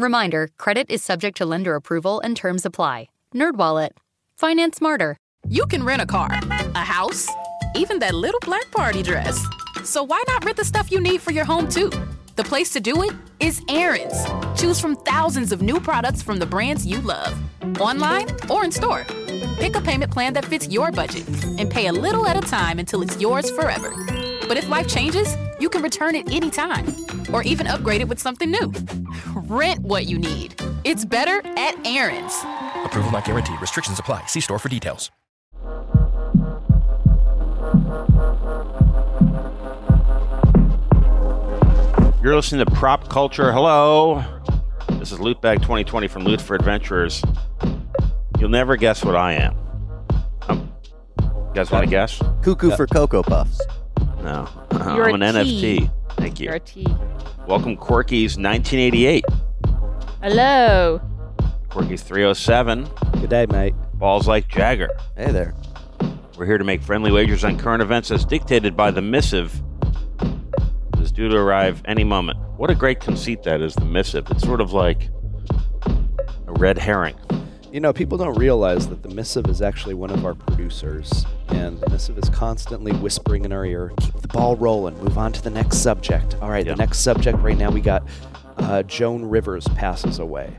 Reminder, credit is subject to lender approval and terms apply. NerdWallet. Finance smarter. You can rent a car, a house, even that little black party dress. So why not rent the stuff you need for your home too? The place to do it is Aaron's. Choose from thousands of new products from the brands you love, online or in store. Pick a payment plan that fits your budget and pay a little at a time until it's yours forever. But if life changes, you can return it anytime or even upgrade it with something new. Rent what you need. It's better at Aaron's. Approval not guaranteed. Restrictions apply. See store for details. You're listening to Prop Culture. Hello. This is Loot Bag 2020 from Loot for Adventurers. You'll never guess what I am. Um, you guys want to guess? Cuckoo for Cocoa Puffs. No. You're I'm an a T. NFT. Thank you. You're a T. Welcome, Quirky's 1988. Hello. Quirky's 307. Good day, mate. Balls like Jagger. Hey there. We're here to make friendly wagers on current events as dictated by the missive. Is due to arrive any moment. What a great conceit that is, the missive. It's sort of like a red herring. You know, people don't realize that the missive is actually one of our producers, and the missive is constantly whispering in our ear, "Keep the ball rolling. Move on to the next subject." All right, Yeah. the next subject right now we got uh, Joan Rivers passes away,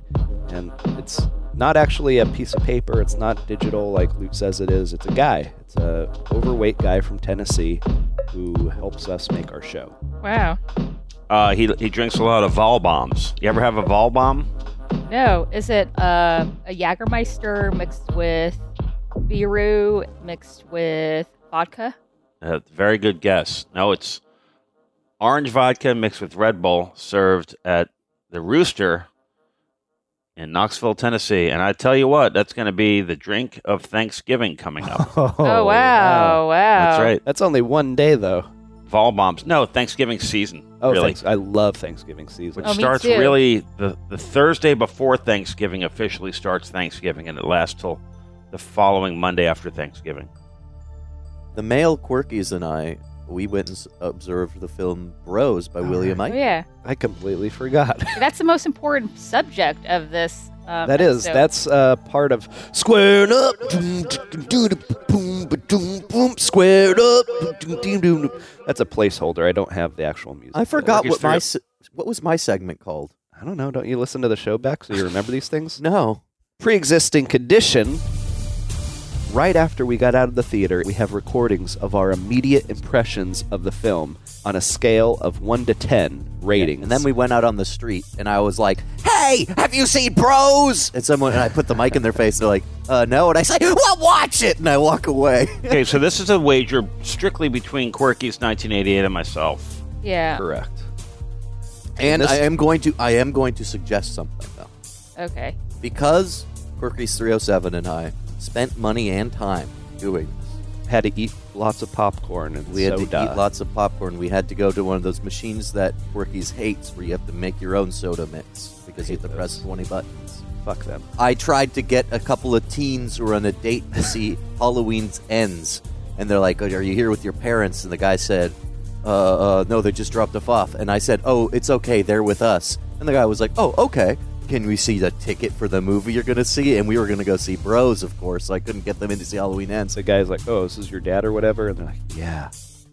and it's not actually a piece of paper. It's not digital like Luke says it is. It's a guy. It's a overweight guy from Tennessee who helps us make our show. Wow. Uh, he, he drinks a lot of Vol bombs. You ever have a Vol bomb? No, is it uh, a Jagermeister mixed with Biru mixed with vodka? Uh, very good guess. No, it's orange vodka mixed with Red Bull, served at the Rooster in Knoxville, Tennessee. And I tell you what, that's going to be the drink of Thanksgiving coming up. Oh, Oh, wow, wow. That's right. That's only one day though. Vol bombs. No, Thanksgiving season. Oh, really. thanks. I love Thanksgiving season. Which Oh, me starts too. really the, the Thursday before Thanksgiving officially starts Thanksgiving, and it lasts till the following Monday after Thanksgiving. The male Quirkies and I, we went and s- observed the film Bros by William Oh, Ike. yeah. I completely forgot. That's the most important subject of this. Um, That is. episode. That's uh, part of squared up. doom, doom, doom, doom, boom, Squared up. doom, doom, doom, doom. That's a placeholder. I don't have the actual music. I forgot what my se- what was my segment called. I don't know. Don't you listen to the show back so you remember these things? No. Pre-existing condition. Right after we got out of the theater, we have recordings of our immediate impressions of the film on a scale of one to ten ratings. And then we went out on the street, and I was like, "Hey, have you seen Bros?" And someone, and I put the mic in their face. and They're like, "Uh, no." And I say, "Well, watch it." And I walk away. Okay, so this is a wager strictly between Quirky's 1988 and myself. Yeah. correct. and I am going to, I am going to suggest something though, Okay. because Quirky's 307 and I spent money and time doing this. Had to eat lots of popcorn and We had to eat lots of popcorn. We had to go to one of those machines that Quirky's hates, where you have to make your own soda mix because you have to press 20 buttons. Fuck them. I tried to get a couple of teens who were on a date to see Halloween's Ends, and they're like, "Oh, "Are you here with your parents?" And the guy said, uh, uh, "No, they just dropped off off." And I said, "Oh, it's okay. They're with us." And the guy was like, "Oh, okay." Can we see the ticket for the movie you're going to see? And we were going to go see Bros, of course. So I couldn't get them in to see Halloween Ends. So the guy's like, "Oh, this is your dad or whatever," and they're like, "Yeah,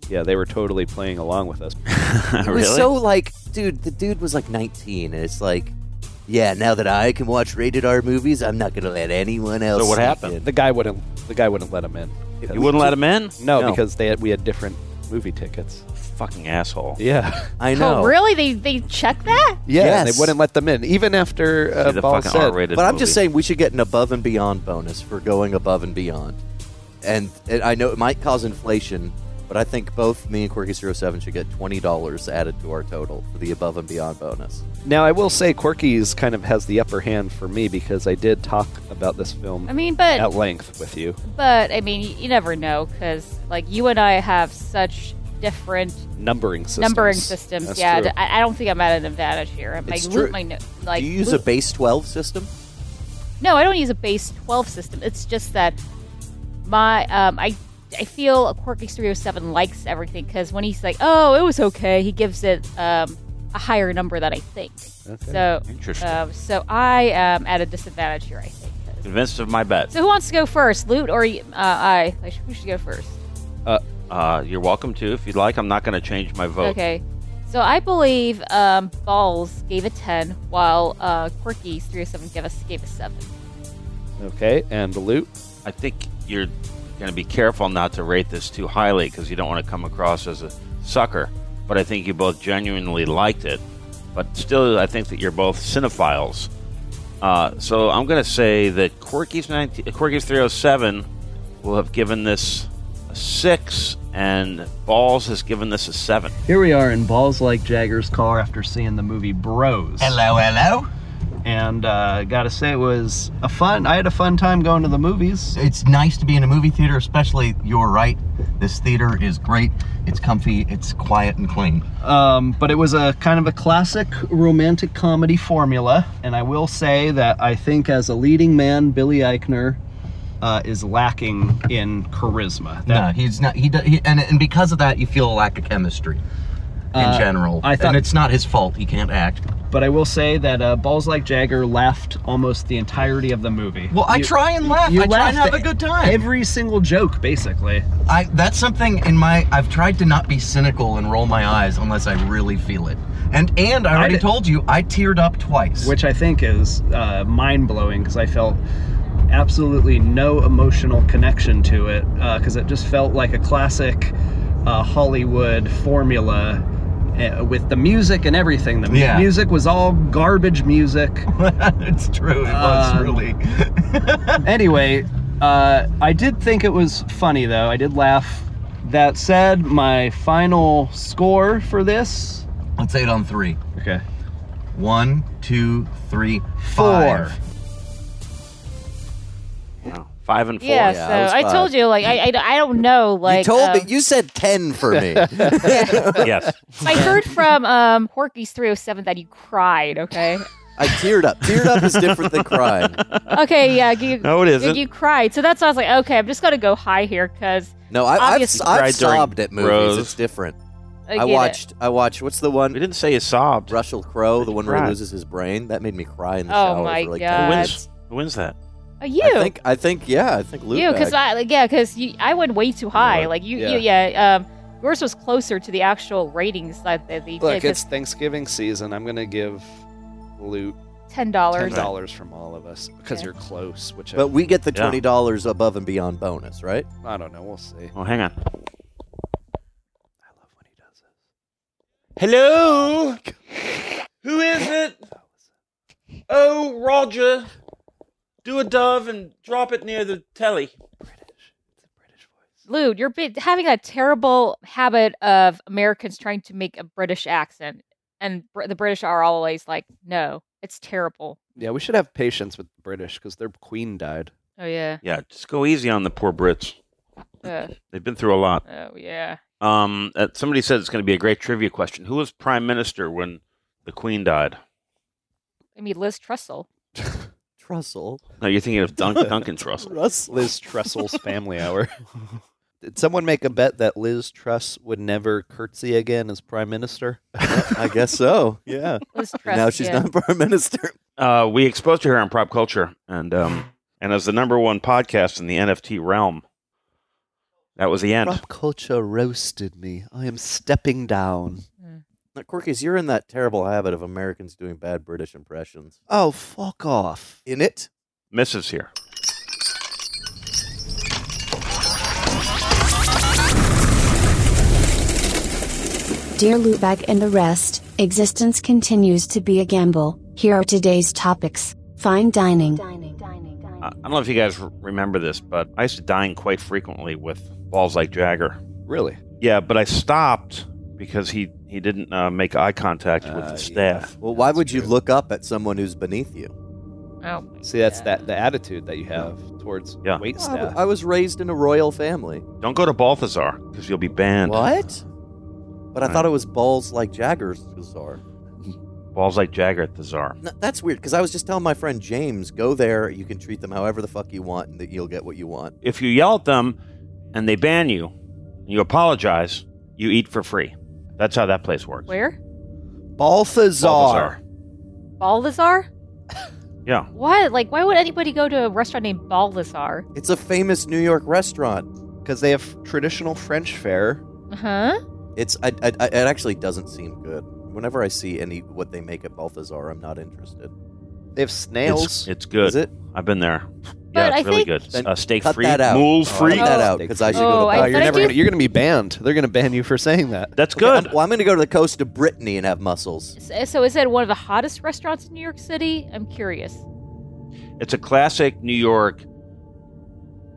yeah." They were totally playing along with us. It was so like, dude, the dude was like 19, and it's like, Yeah, now that I can watch rated R movies, I'm not going to let anyone else. So what happened? in. The guy wouldn't. The guy wouldn't let him in. You wouldn't let him in? No, No. because they had, we had different movie tickets. Fucking asshole. Yeah. I know. Oh, really? They they check that? Yeah, Yes. they wouldn't let them in, even after uh, the Ball fucking said. R-rated But I'm movie. just saying we should get an above and beyond bonus for going above and beyond. And, and I know it might cause inflation, but I think both me and Quirky 07 should get $20 added to our total for the above and beyond bonus. Now, I will say Quirky's kind of has the upper hand for me because I did talk about this film I mean, but at length with you. but I mean, y- you never know because like you and I have such different Numbering systems. numbering systems. That's yeah, true. d- I, I don't think I'm at an advantage here. I'm It's like true. my like Do you use a base 12 system? No, I don't use a base 12 system. It's just that my um I I feel a Quirky 307 likes everything because when he's like, "Oh, it was okay," he gives it um a higher number than I think. Okay. So Interesting. um, so I am at a disadvantage here. I think. 'cause- Convinced of my bet. So who wants to go first, Loot or uh, I? Like, who should go first? Uh, you're welcome to if you'd like. I'm not going to change my vote. Okay. So I believe um, Balls gave a 10, while uh, Quirky's 307 gave us gave a 7. Okay, and the loot. I think you're going to be careful not to rate this too highly because you don't want to come across as a sucker. But I think you both genuinely liked it. But still, I think that you're both cinephiles. Uh, so I'm going to say that Quirky's, 19, Quirky's 307 will have given this a 6, and Balls has given this a 7. Here we are in Balls Like Jagger's car after seeing the movie Bros. Hello, hello. And uh, gotta say, it was a fun. I had a fun time going to the movies. It's nice to be in a movie theater, especially you're right. This theater is great. It's comfy, it's quiet and clean. Um, but it was a kind of a classic romantic comedy formula. And I will say that I think, as a leading man, Billy Eichner uh, is lacking in charisma. No, he's not. He, he and and because of that, you feel a lack of chemistry in Uh, general. I thought- and it's not his fault. He can't act. But I will say that uh, Balls Like Jagger laughed almost the entirety of the movie. Well, I try and laugh. you I try and have a good time. Every single joke, basically. I that's something in my. I've tried to not be cynical and roll my eyes unless I really feel it. And and I already did- told you I teared up twice. which I think is uh, mind blowing because I felt absolutely no emotional connection to it because it just felt like a classic uh, Hollywood formula. uh, With the music and everything, the Yeah. music was all garbage music. it's true. It was Um, really. anyway, uh, I did think it was funny though. I did laugh. That said, my final score for this. Let's say it on three. Okay. One, two, three, Four. five. Wow. Five and four. Yeah, yeah, I so I, five. told you, like, I, I, I don't know, like. you told um, me. You said 10 for me. yes. I heard from um, Porky's 307 that you cried, okay? I teared up. Teared up is different than crying. Okay, yeah, you, No, it isn't. you cried. So that's why I was like, okay, I'm just going to go high here because No, I, I've, I've sobbed at movies. Rose. It's different. I, I get it. watched. I watched. What's the one? We one? didn't say you sobbed. Russell Crowe, the one where he loses his brain. That made me cry in the Oh shower my for like God. 10 Who wins? Who wins that? Uh, you. I think. I think. Yeah. I think Luke. you, because I, like, yeah, because I went way too high. Lord. Like, you, Yeah. you, yeah, um, yours was closer to the actual ratings that that they Look, did. it's 'cause Thanksgiving season. I'm gonna give loot $10. ten dollars from all of us because Yeah. you're close. Which But we get the twenty dollars above and beyond bonus, right? I, I don't know. We'll see. Oh, hang on. I love when he does this. Hello? Who is it? Oh, Roger. Do a dove and drop it near the telly. British. It's a British voice. Lude, you're bit, having a terrible habit of Americans trying to make a British accent. And Br- the British are always like, no, it's terrible. Yeah, we should have patience with the British because their queen died. Oh, yeah. Yeah, just go easy on the poor Brits. Uh, They've been through a lot. oh, yeah. Um, uh, somebody said it's going to be a great trivia question. Who was prime minister when the Queen died? I mean, Liz Trussell. Trussell. No, you're thinking of Dun- Duncan Trussell. Russell. Liz Trussell's family hour. Did someone make a bet that Liz Truss would never curtsy again as prime minister? I guess so. Yeah. Liz Truss. Now she's yeah. not prime minister. Uh, we exposed her on prop culture, and um, and as the number one podcast in the NFT realm, that was the end. Prop culture roasted me. I am stepping down. Now, Corky's, you're in that terrible habit of Americans doing bad British impressions. Oh, fuck off. In it? Mrs. here. Dear Lootbag and the rest, existence continues to be a gamble. Here are today's topics fine dining. I don't know if you guys remember this, but I used to dine quite frequently with balls like Jagger. Really? Yeah, but I stopped because he he didn't uh, make eye contact with Uh, the staff. Well, why would you look up at someone who's beneath you? Oh, my See, that's God. that the attitude that you have towards Yeah. wait Well, I w- staff. I was raised in a royal family. Don't go to Balthazar because you'll be banned. What? But I thought it was balls like Jagger's Bazaar. Balls like Jagger at the Czar. No, that's weird because I was just telling my friend James, go there. You can treat them however the fuck you want, and that you'll get what you want. If you yell at them and they ban you, and you apologize, you eat for free. That's how that place works. Where? Balthazar. Balthazar. Balthazar? Yeah. What? Like, why would anybody go to a restaurant named Balthazar? It's a famous New York restaurant. Because they have traditional French fare. Uh huh. It's I, I, I- it actually doesn't seem good. Whenever I see any what they make at Balthazar, I'm not interested. They have It's, snails. it's good. Is it? I've been there. But Yeah, I really think- good. Then Uh, steak cut free, that out. moule Cut that Oh. out because I should Oh, go to I oh, you're thought never you- gonna, you're gonna be banned. They're gonna ban you for saying that. That's Okay, good. I'm, well, I'm going to go to the coast of Brittany and have mussels. So, so is it one of the hottest restaurants in New York City? I'm curious. It's a classic New York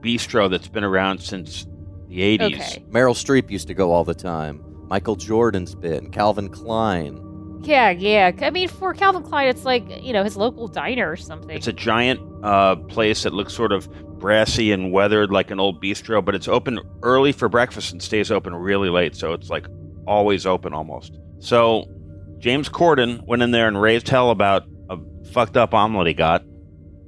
bistro that's been around since the 80s. Okay. Meryl Streep used to go all the time. Michael Jordan's been. Calvin Klein. Yeah, yeah. I mean, for Calvin Klein, it's like you know his local diner or something. It's a giant uh, place that looks sort of brassy and weathered like an old bistro, but it's open early for breakfast and stays open really late. So it's like always open almost. So James Corden went in there and raised hell about a fucked up omelet he got,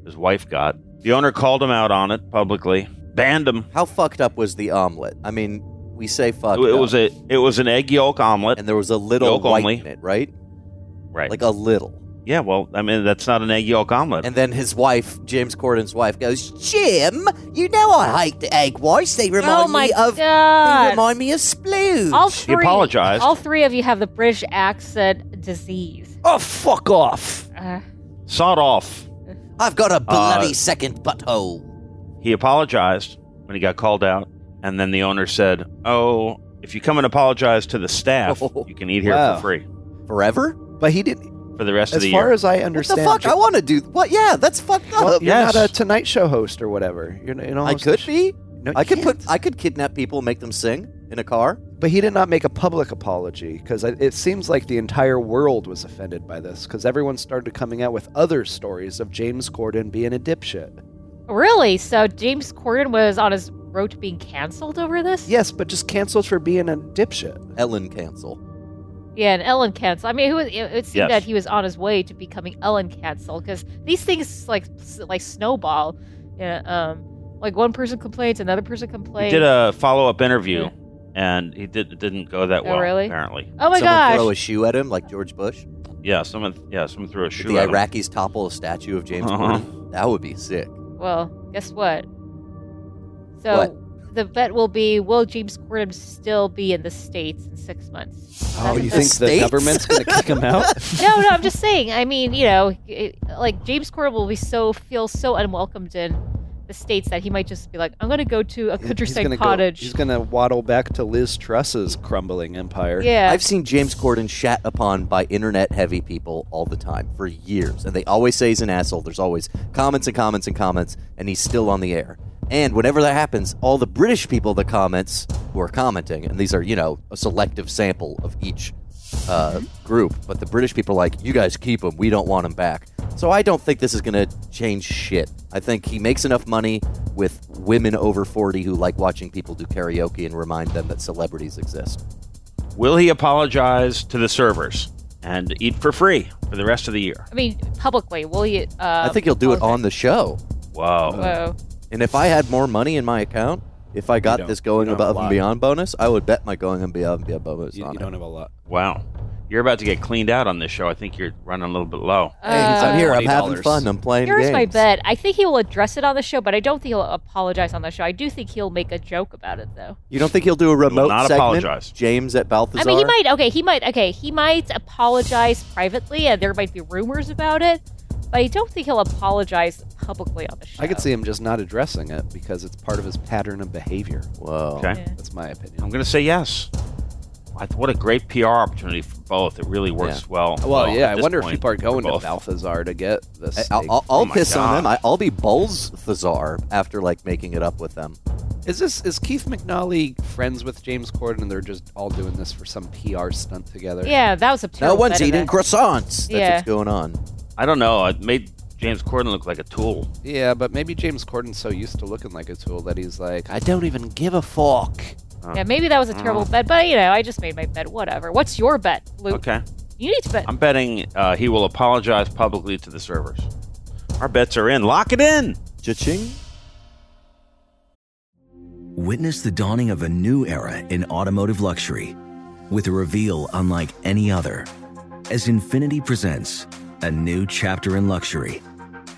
his wife got. The owner called him out on it publicly, banned him. How fucked up was the omelet? I mean, we say fucked It up. was a it was an egg yolk omelet, and there was a little Yolk white only. in it, right? right? Like a little. Yeah, well, I mean that's not an egg yolk omelet. And then his wife, James Corden's wife, goes, Jim, you know I hate the egg whites. They remind oh my me of. They god! remind me of splooge. all He three. apologized. All three of you have the British accent disease. Oh, fuck off. Uh, Sawed off. I've got a bloody Uh, second butthole. He apologized when he got called out, and then the owner said, "Oh, if you come and apologize to the staff, Oh, you can eat here wow. for free Forever? But he didn't. For the rest of the year." as far as I What the understand, fuck? I want to do. What? Yeah, that's fucked up. well, you're Yes. not a Tonight Show host or whatever. You're, you know, I could be. No, I could can't. put. I could kidnap people, and make them sing in a car. But he did not make a public apology because it seems like the entire world was offended by this because everyone started coming out with other stories of James Corden being a dipshit. really? So James Corden was on his road to being canceled over this? Yes, but just canceled for being a dipshit. Ellen cancel. Yeah, and Ellen cancel. I mean, it, was, it, it seemed Yes. that he was on his way to becoming Ellen cancel because these things like s- like snowball. Yeah, um, like one person complains, another person complains. He complains. did a follow-up interview, Yeah. and he did didn't go that Oh, well. really? Apparently, oh my Someone gosh! throw a shoe at him like George Bush. yeah. Someone, yeah, someone threw a Did shoe the at him. Iraqis topple a statue of James Uh-huh. Corden? That would be sick. Well, guess what? So What? The bet will be: Will James Corden still be in the states in six months? Oh, you the- think the government's going to kick him out? no, no, I'm just saying. I mean, you know, it, like James Corden will be so feel so unwelcomed in the states that he might just be like, I'm going to go to a He's countryside gonna go- cottage. he's going to waddle back to Liz Truss's crumbling empire. yeah, I've seen James Corden shat upon by internet heavy people all the time for years, and they always say he's an asshole. There's always comments and comments and comments, and he's still on the air. And whenever that happens, all the British people, the comments who are commenting, and these are you know a selective sample of each uh, group, but the British people are like, you guys keep him, we don't want him back. So I don't think this is going to change shit. I think he makes enough money with women over 40 who like watching people do karaoke and remind them that celebrities exist. Will he apologize to the servers and eat for free for the rest of the year? I mean, publicly, will he? Uh, I think he'll do it on the show. Wow. Whoa. And if I had more money in my account, if I got don't- this going you don't have above a and lot. beyond bonus, I would bet my going and beyond, beyond bonus You, on you it. don't have a lot. Wow. You're about to get cleaned out on this show. I think you're running a little bit low. Hey, I'm uh, here. I'm having $20. fun. I'm playing Here's games. my bet. I think he will address it on the show, but I don't think he'll apologize on the show. I do think he'll make a joke about it, though. You don't think he'll do a remote not segment? apologize. James at Balthazar. I mean, he might. Okay, he might. Okay, he might apologize privately, and there might be rumors about it. But I don't think he'll apologize publicly on the show. I could see him just not addressing it because it's part of his pattern of behavior. Whoa. Okay. Yeah. That's my opinion. I'm going to say yes. I, what a great PR opportunity for both. It really works Yeah. well. Well, yeah, I wonder if point people are going to. Balthazar to get this. Hey, I'll, I'll, I'll Oh my piss on them. I, I'll be Balthazar after like making it up with them. Is this is Keith McNally friends with James Corden and they're just all doing this for some PR stunt together? Yeah, that was a PR. No one's eating croissants. That's Yeah. what's going on. I don't know. It made James Corden looked like a tool. Yeah, but maybe James Corden's so used to looking like a tool that he's like, I don't even give a fuck. Yeah, maybe that was a terrible bet, but you know, I just made my bet. Whatever. What's your bet, Luke? Okay. You need to bet. I'm betting uh, he will apologize publicly to the servers. Our bets are in. Lock it in. Cha-ching. Witness the dawning of a new era in automotive luxury with a reveal unlike any other as Infiniti presents a new chapter in luxury,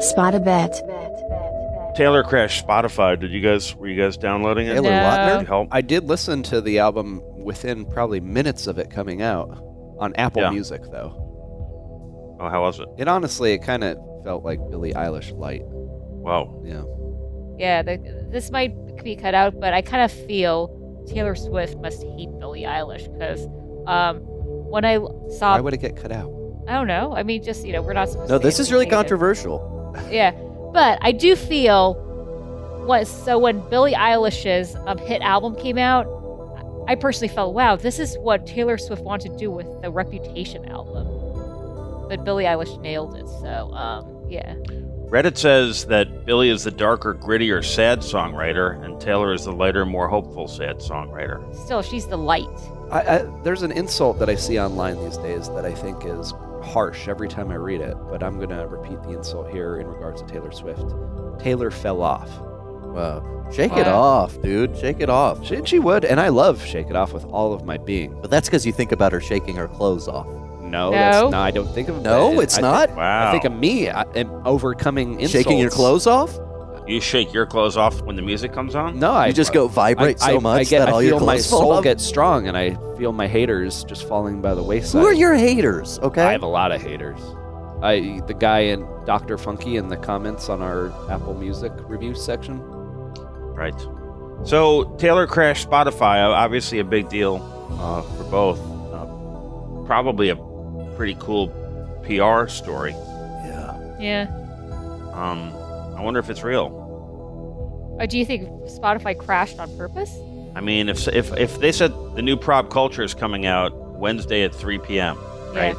Spot a bet. Taylor Crash Spotify. Did you guys were you guys downloading it? Taylor No. Lautner? Help? I did listen to the album within probably minutes of it coming out on Apple Yeah. Music, though. Oh, how was it? It honestly, it kind of felt like Billie Eilish light. Wow. Yeah. Yeah, the, this might be cut out, but I kind of feel Taylor Swift must hate Billie Eilish because um, when I saw, Why would it get cut out? I don't know. I mean, just you know, we're not supposed No, to. this is really controversial. Yeah, but I do feel what. So when Billie Eilish's um, hit album came out, I personally felt, wow, this is what Taylor Swift wanted to do with the Reputation album. But Billie Eilish nailed it. So um, yeah, Reddit says that Billie is the darker, grittier, sad songwriter, and Taylor is the lighter, more hopeful, sad songwriter. still she's the light. I, I, there's an insult that I see online these days that I think is harsh every time I read it, but I'm going to repeat the insult here in regards to Taylor Swift. Taylor fell off. Wow. Shake it off, dude. Shake it off. She, she would, and I love Shake It Off with all of my being. But that's because you think about her shaking her clothes off. No, No. that's not. I don't think of No, that. it's I not. Think, Wow. I think of me I am overcoming insults. Shaking your clothes off? You You shake your clothes off when the music comes on? No, I You just go vibrate I, so I- much I get, that I all your feel my clothes fall soul off? gets strong, and I feel my haters just falling by the wayside. Who are your haters? Okay. I have a lot of haters. I the guy in Doctor Funky in the comments on our Apple Music review section. Right. So Taylor crashed Spotify. Obviously, a big deal uh, for both. Uh, probably a pretty cool PR story. Yeah. Yeah. Um, I wonder if it's real. Or do you think Spotify crashed on purpose? I mean, if if if they said the new prop culture is coming out Wednesday at 3 p.m., right?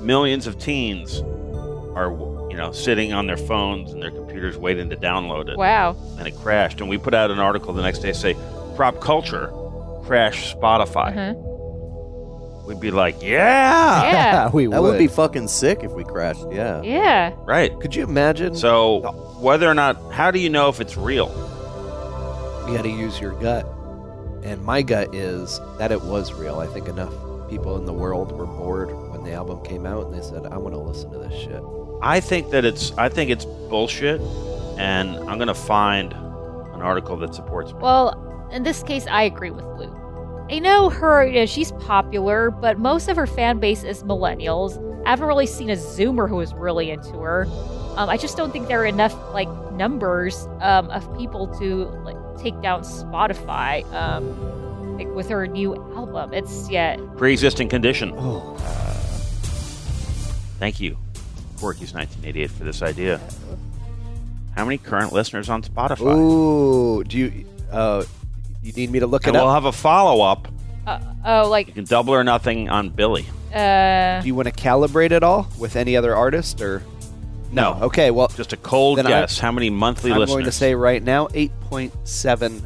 Millions of teens are you know sitting on their phones and their computers waiting to download it. Wow. And it crashed, and we put out an article the next day say prop culture crashed Spotify. Uh-huh. We'd be like, yeah, Yeah. we would. That would be fucking sick if we crashed. Yeah. Yeah. right. Could you imagine? So whether or not, how do you know if it's real? You got to use your gut. And my gut is that it was real. I think enough people in the world were bored when the album came out and they said, I want to listen to this shit. I think that it's I think it's bullshit, and I'm gonna find an article that supports me. Well, in this case, I agree with Lou. I know her, you know, she's popular, but most of her fan base is millennials. I haven't really seen a Zoomer who is really into her. Um, I just don't think there are enough like numbers um, of people to like take down Spotify um, like, with her new album. It's yeah, Pre-existing condition. Oh. Thank you, Corky's 1988, for this idea. How many current listeners on Spotify? Ooh, do you uh you need me to look and it we'll up? have a follow-up. uh, oh like You can double or nothing on Billy. uh, Do you want to calibrate it all with any other artist or No. Okay, well Just a cold Then I- guess. How many monthly listeners? I'm going to say right now 8.7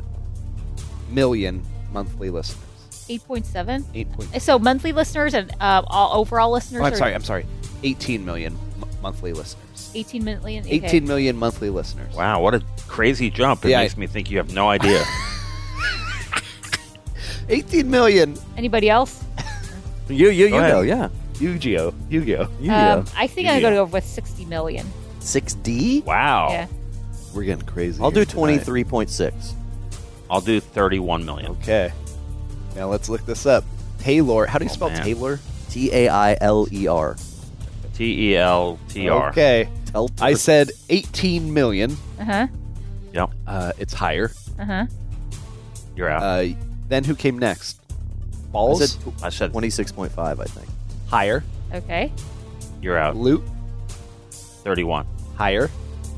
million monthly listeners. eight point seven. 8. So monthly listeners and uh, all overall listeners. Oh, I'm are sorry, I'm sorry. 18 million m- monthly listeners. Eighteen million. okay. 18 million monthly listeners. Wow, what a crazy jump! It Yeah, I- makes me think you have no idea. 18 million. Anybody else? You you Go you ahead. know, yeah. Yu-Gi-Oh. Yu-Gi-Oh. Um, I think I'm Yu-Gi-Oh. gonna go with sixty million. Six D. wow. Yeah. We're getting crazy. I'll do here tonight. twenty three point six. I'll do 31 million. Okay. Now let's look this up. Taylor. How do you Oh, spell man. Taylor? T A I L E R. T E L T R. Okay. Tell I said 18 million. Uh huh. Yep. Uh, it's higher. Uh huh. You're out. Uh, then who came next? I Balls? said I said twenty six point five. I think. Higher. Okay. you're out. Loot? 31. Higher.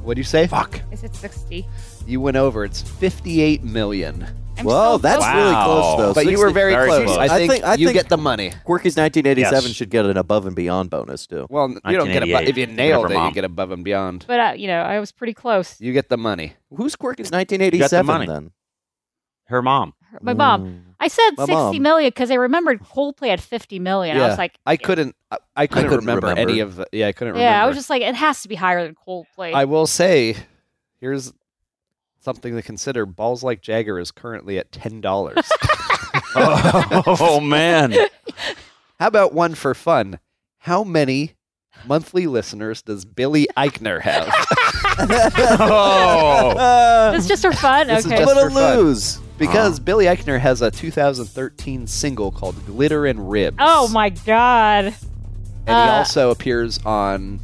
What do you say? Fuck. Is it sixty? You went over. It's 58 million. I'm Whoa, so that's close. really close though. But you were very, very close. close. I I think, think- I you think- get the money. Quirky's nineteen eighty seven Yes. should get an above and beyond bonus too. Well, you don't get above. 1988. If you nailed Never it, you get above and beyond. But uh, you know, I was pretty close. You get the money. Who's Quirky's nineteen eighty seven money. then? Her mom. My mom. I said My sixty mom. million because I remembered Coldplay at fifty million. I was like, I couldn't. I, I couldn't, couldn't remember, remember. any of. The, yeah, I couldn't remember. yeah, remember. I was just like, it has to be higher than Coldplay. I will say, here's something to consider. Balls like Jagger is currently at ten dollars. oh, man. How about one for fun? How many monthly listeners does Billy Eichner have? Oh. That's just for fun. This is okay. just Little for fun. lose. Because Billy Eichner has a 2013 single called "Glitter and Ribs." oh my god. And he Uh, also appears on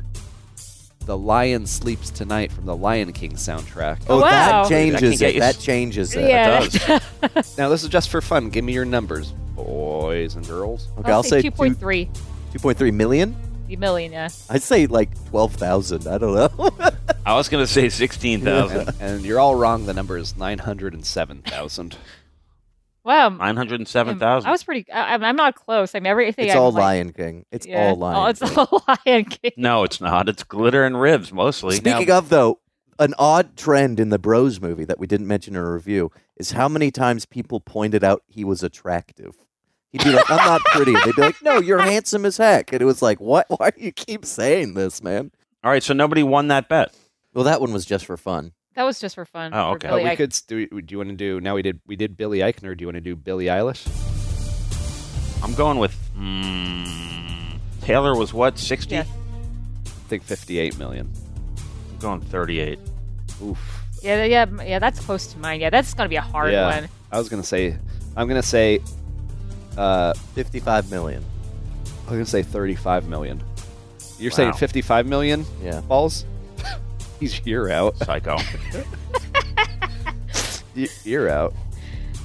"The Lion Sleeps Tonight" from the Lion King soundtrack. Oh, Wow. that That changes can it. That changes it. Yeah. does. Now this is just for fun. Give me your numbers, boys and girls. Okay, I'll, say two point three two point three million. Million. Yeah. I'd say like twelve thousand. I don't know. I was going to say 16,000. and, and you're all wrong. The number is 907,000. Wow. 907,000. I was pretty. I, I'm- I'm not close. I mean, everything. it's I'm all like, Lion King. It's yeah. all Lion. Oh, it's King. all Lion King. No, it's not. It's glitter and ribs mostly. Speaking of though, an odd trend in the Bros movie that we didn't mention in a review is how many times people pointed out he was attractive. He'd be like, "I'm not pretty." They'd be like, "No, you're handsome as heck." And it was like, "What? Why do you keep saying this, man?" All right, so nobody won that bet. Well, that one was just for fun. That was just for fun. Oh, for okay. But we Eichner. could. St- do you want to do? Now we did. We did Billy Eichner. Do you want to do Billie Eilish? I'm going with mm, Taylor was what 60. Yes. I think 58 million. I'm going 38. Oof. Yeah, yeah, yeah. That's close to mine. Yeah, that's gonna be a hard yeah. one. I was gonna say, I'm gonna say, uh, 55 million. I'm gonna say 35 million. You're saying 55 million? Yeah. Balls. He's you're out. Psycho. Y- You're out.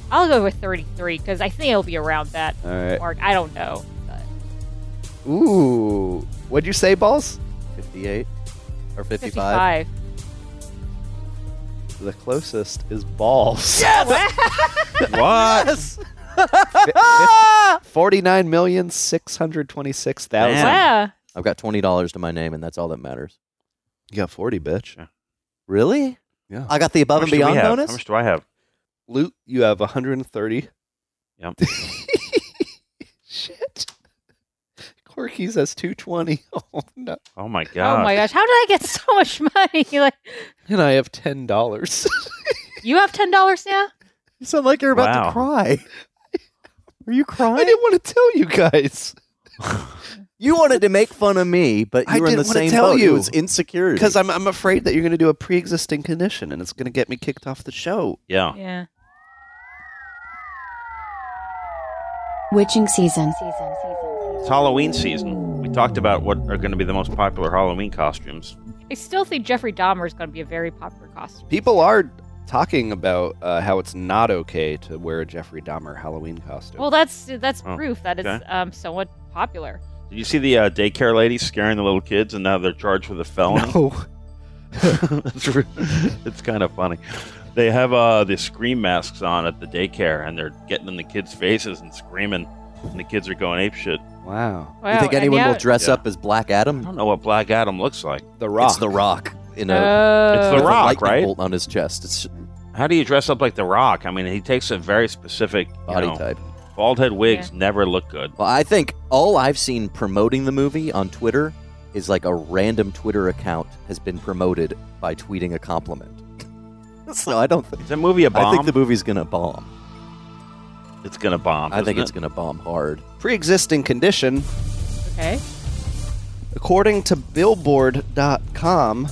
I'll go with 33 because I think it'll be around that All right. mark. I don't know. But Ooh, what'd you say, balls? 58 or 55. 55. The closest is balls. Yes. what? Forty-nine million six hundred twenty-six thousand. Wow. I've got $20 to my name, and that's all that matters. You got forty, bitch. Really? Yeah. I got the above and much do we beyond bonus? How much do I have? Loot, you have one hundred and thirty. Yep. Shit. Corky's has two twenty. Oh no. Oh my god. Oh my gosh, how did I get so much money? like, And I have ten dollars. you have ten dollars now? You sound like you're about Wow. to cry. Are you crying? I didn't want to tell you guys You wanted to make fun of me, but you I were in the didn't wanna same tell boat. you. It was insecurity. because I'm I'm afraid that you're going to do a pre-existing condition and it's going to get me kicked off the show. Yeah. Yeah. Witching season. It's Halloween season. We talked about what are going to be the most popular Halloween costumes. I still think Jeffrey Dahmer is going to be a very popular costume. People are talking about uh, how it's not okay to wear a Jeffrey Dahmer Halloween costume. Well, that's that's Oh, proof that it's um, somewhat popular. Did you see the uh, daycare lady scaring the little kids, and now they're charged with a felony? no. it's, re- it's kind of funny. They have uh, the scream masks on at the daycare, and they're getting in the kids' faces and screaming, and the kids are going ape shit. Wow. Wow. you think anyone yeah- will dress Yeah. up as Black Adam? I don't know what Black Adam looks like. The Rock. It's The Rock in a, Oh. It's The Rock, right? bolt on his chest. It's How do you dress up like The Rock? I mean, he takes a very specific you body know, type. Bald head wigs never look good. Well, I think all I've seen promoting the movie on Twitter is like a random Twitter account has been promoted by tweeting a compliment. so I don't think Is that movie a bomb? I think the movie's gonna bomb. it's gonna bomb. I think isn't it's gonna bomb hard. Pre-existing condition. Okay. According to Billboard.com,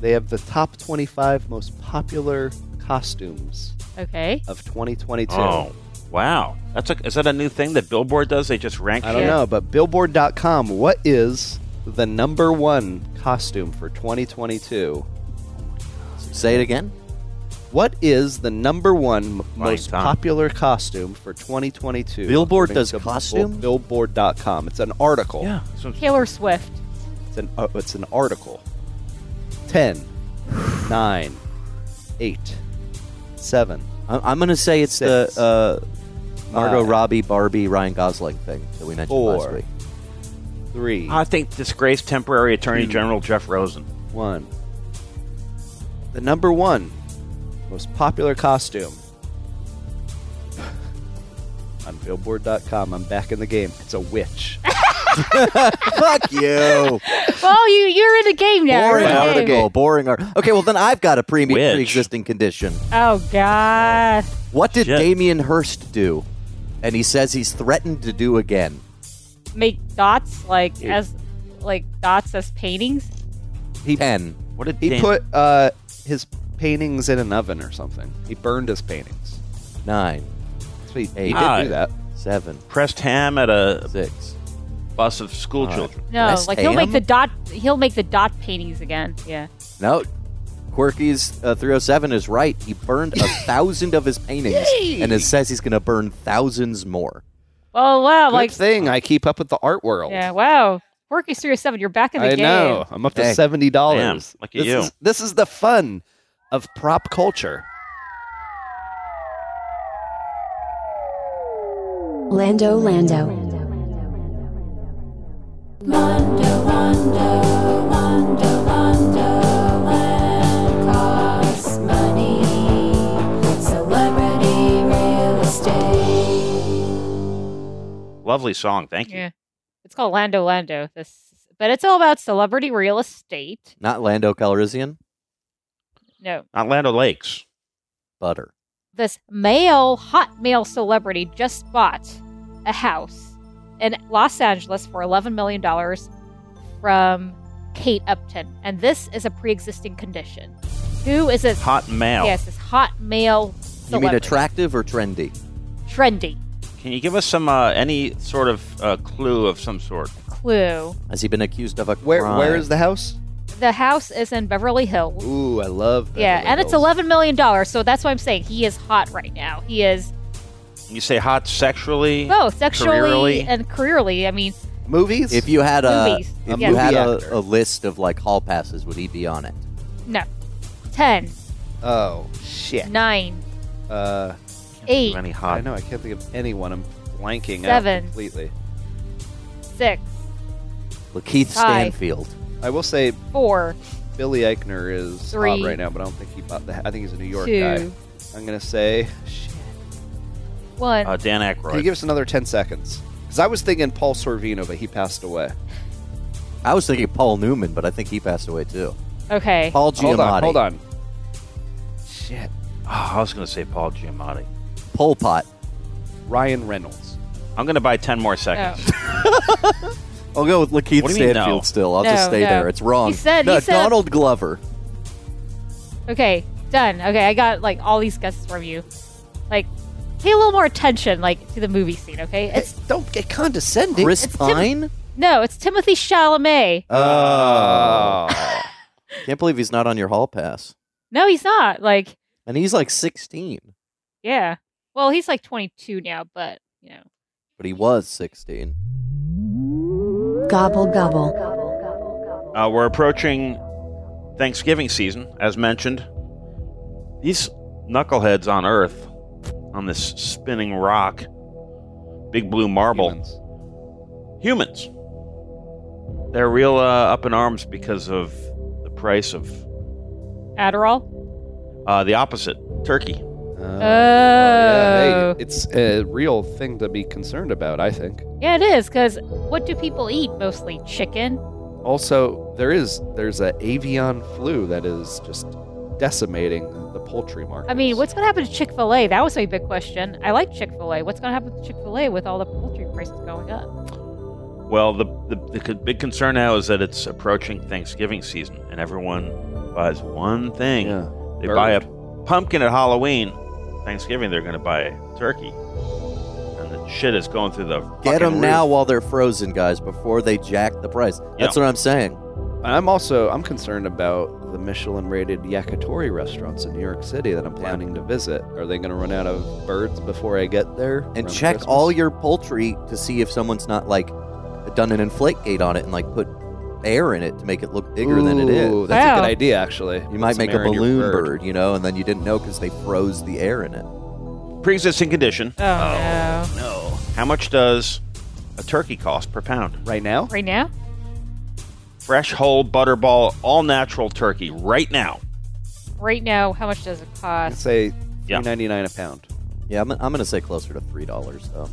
they have the top 25 most popular costumes Okay. of 2022. Oh, wow! That's a, is that a new thing that Billboard does? They just rank. I don't shit? know, but Billboard.com, what is the number one costume for 2022? Say it again. What is the number one m- most Tom. popular costume for 2022? Billboard according does to Bill- costumes? Billboard.com. It's an article. Yeah. So, Taylor Swift. It's an uh, it's an article. 10, 9, 8, 7. I- I'm gonna say it's Six. the uh, Margot Five. Robbie, Barbie, Ryan Gosling thing that we mentioned last week. 3, I think disgraced temporary Attorney Two. General Jeff Rosen. 1. The number one most popular costume on Billboard.com. I'm back in the game. It's a witch. Fuck you. Well, you you're in the game now. Boring You're in article. game. Boring art. Okay, well then I've got a pre- Witch. pre-existing condition. Oh God. What did Shit. Damien Hirst do? And he says he's threatened to do again. Make dots like Yeah. as like dots as paintings. He Ten. What did he Dan- put uh, his paintings in an oven or something. He burned his paintings. Nine. So he, he did Ah. do that. Seven. pressed ham at a Six. Bus of school Uh, children? No, Pressed like he'll make the dot. He'll make the dot paintings again. Yeah. No. Quirky's uh, 307 is right. He burned a thousand of his paintings Yay! and it says he's going to burn thousands more. Oh wow! Good like thing I keep up with the art world. yeah. Wow. Quirky's 307, You're back in the I game. know. I'm up to Hey. seventy dollars. Look at this you. Is, this is the fun of prop culture. Lando Lando. Lovely song. Thank you. Yeah. It's called Lando Lando. This, but it's all about celebrity real estate. Not Lando Calrissian. No, Not Lando Lakes. Butter. this male hot male celebrity just bought a house in Los Angeles for eleven million dollars from Kate Upton, and this is a pre-existing condition. Who is this? Hot male. Yes, this hot male. You mean attractive or trendy? Trendy. Can you give us some uh, any sort of uh, clue of some sort? Clue. Has he been accused of a Where where is the house? The house is in Beverly Hills. Ooh, I love. yeah, Beverly and it's eleven million dollars. So that's why I'm saying he is hot right now. He is You say hot sexually, Oh, sexually careerly? and careerly. I mean, movies. If you had a Movies. if Yes. you had a, a list of like hall passes, would he be on it? no. Ten, Oh shit. nine, Uh, eight, Any hot? I know I can't think of anyone. I'm blanking Seven. out completely. six, Lakeith Five. Stanfield. I will say four, Billy Eichner is Three. hot right now, but I don't think he bought the. I think he's a New York Two. guy. I'm gonna say. Shit. One. Uh, Dan Can you give us another ten seconds? Because I was thinking Paul Sorvino, but he passed away. I was thinking Paul Newman, but I think he passed away too. okay. Paul Giamatti. Hold on, hold on. Shit. Oh, I was going to say Paul Giamatti. Pol Pot. Ryan Reynolds. I'm going to buy ten more seconds. I'll go with Lakeith What mean, Stanfield no? still. I'll No, just stay no. there. It's wrong. He said- no, he said- Donald Glover. Okay, done. Okay, I got like all these guesses from you. Like, pay a little more attention, like to the movie scene. Okay, it's Don't get condescending. Chris It's Tim- Pine. no, it's Timothy Chalamet. Oh. Can't believe he's not on your hall pass. No, he's not. Like, And he's like 16, yeah. Well, he's like 22 now, but you know. but he was 16. Gobble gobble. Uh, we're approaching Thanksgiving season, as mentioned. These knuckleheads on Earth, on this spinning rock, big blue marble, humans. They're real uh, up in arms because of the price of Adderall. uh, the opposite, turkey. Oh. Oh. yeah. Hey, it's a real thing to be concerned about, I think. Yeah, it is. Because what do people eat? Mostly chicken. Also, there is there's a avian flu that is just decimating the poultry market. I mean, what's going to happen to Chick Fil A? That was a big question. I like Chick Fil A. What's going to happen to Chick Fil A with all the poultry prices going up? Well, the, the, the big concern now is that it's approaching Thanksgiving season, and everyone buys one thing. Yeah. They Bird. buy a pumpkin at Halloween. Thanksgiving, they're going to buy a turkey. And the shit is going through the Get fucking them now while they're frozen, guys, before they jack the price. That's Yeah. what I'm saying. I'm also I'm concerned about the Michelin-rated yakitori restaurants in New York City that I'm planning to visit. Are they going to run out of birds before I get there? And around check Christmas? all your poultry to see if someone's not like done an inflate gate on it and like put air in it to make it look bigger than it Ooh, is. That's a Wow. good idea, actually. You might some make a air in your balloon bird. you know, and then you didn't know because they froze the air in it. Pre-existing condition. Oh, oh, no. No. How much does a turkey cost per pound? Right now? Right now? Fresh, whole, butterball, all natural turkey right now. Right now, how much does it I'd cost? say Yeah. three ninety nine a pound. Yeah, I'm, I'm going to say closer to three dollars though.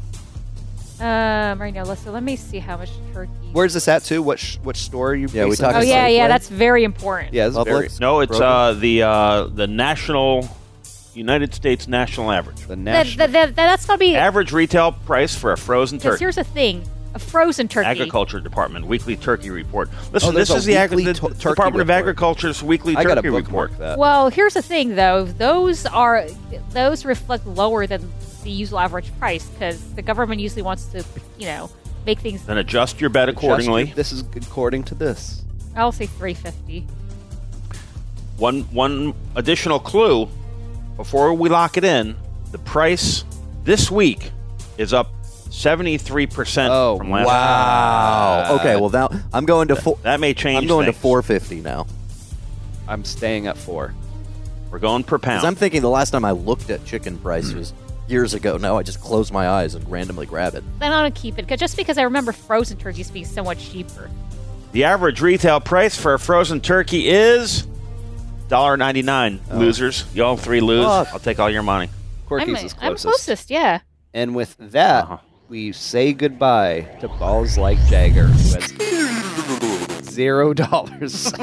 Um, right now, let's so let me see how much turkey. Where's this at too? What sh- which store are you? Yeah, we basing talked Oh this yeah, on? yeah, that's very important. yeah. This is very, Publix? No, it's Broken? uh, the uh, the national United States national average. the That, national. that, that, that's gonna be. Average retail price for a frozen Because turkey. here's the thing: a frozen turkey. Agriculture Department weekly turkey report. Listen, Oh, this is the, agri- weekly the to- turkey Department of report. Agriculture's weekly I got to turkey report. bookmark that. Well, here's the thing, though. Those are those reflect lower than the usual average price because the government usually wants to, you know, make things. Then adjust your bet accordingly. your- This is according to this. I'll say 350. One one additional clue before we lock it in: the price this week is up seventy three percent Oh, from last. Wow. okay, well now I'm going to four. That may change. I'm going things. to 450 now. I'm staying at four. We're going per pound. I'm thinking the last time I looked at chicken prices years ago. Now I just close my eyes and randomly grab it. Then I'll keep it 'cause- just because I remember frozen turkeys being so much cheaper. The average retail price for a frozen turkey is dollar $1.99. Losers. Y'all three lose. Fuck. I'll take all your money. Corky's I'm, is I'm closest. closest, yeah. And with that, Uh-huh. We say goodbye to Balls Like Jagger, who has zero dollars.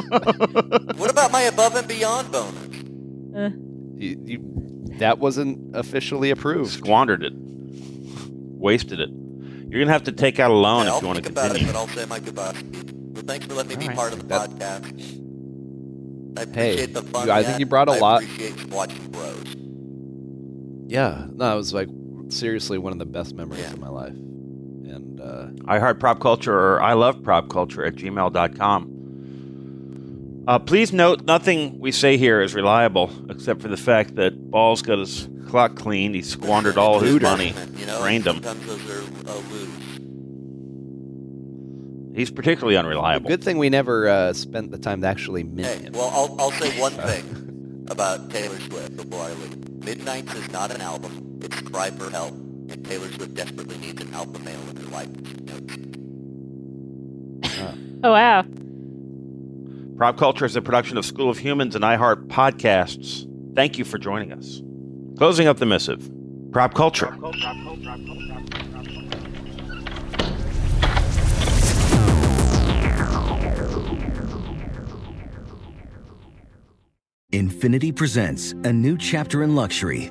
What about my above and beyond bonus? Uh, You- you- that wasn't officially approved. Squandered it. Wasted it. You're going to have to take out a loan if you want to continue. I'll say my goodbye. Well, thanks for letting me All right. part of the That- podcast. I Hey, appreciate the fun. you- I think you brought a I lot. appreciate watching bros. Yeah, no, it was like seriously one of the best memories of my life. And uh, I heart prop culture or I love prop culture at gmail.com. Uh, please note nothing we say here is reliable except for the fact that Balls got his clock cleaned. He squandered all his Looter. money, You know, drained him. sometimes those are uh, loose. He's particularly unreliable. good thing we never uh, spent the time to actually mint Hey, him. well, I'll, I'll say one thing about Taylor Swift before I leave. Midnights is not an album. It's cry for help, and Taylor Swift desperately needs an alpha male in her life. Oh wow. Prop Culture is a production of School of Humans and iHeart Podcasts. Thank you for joining us. Closing up the missive. Prop Culture. Infiniti presents a new chapter in luxury,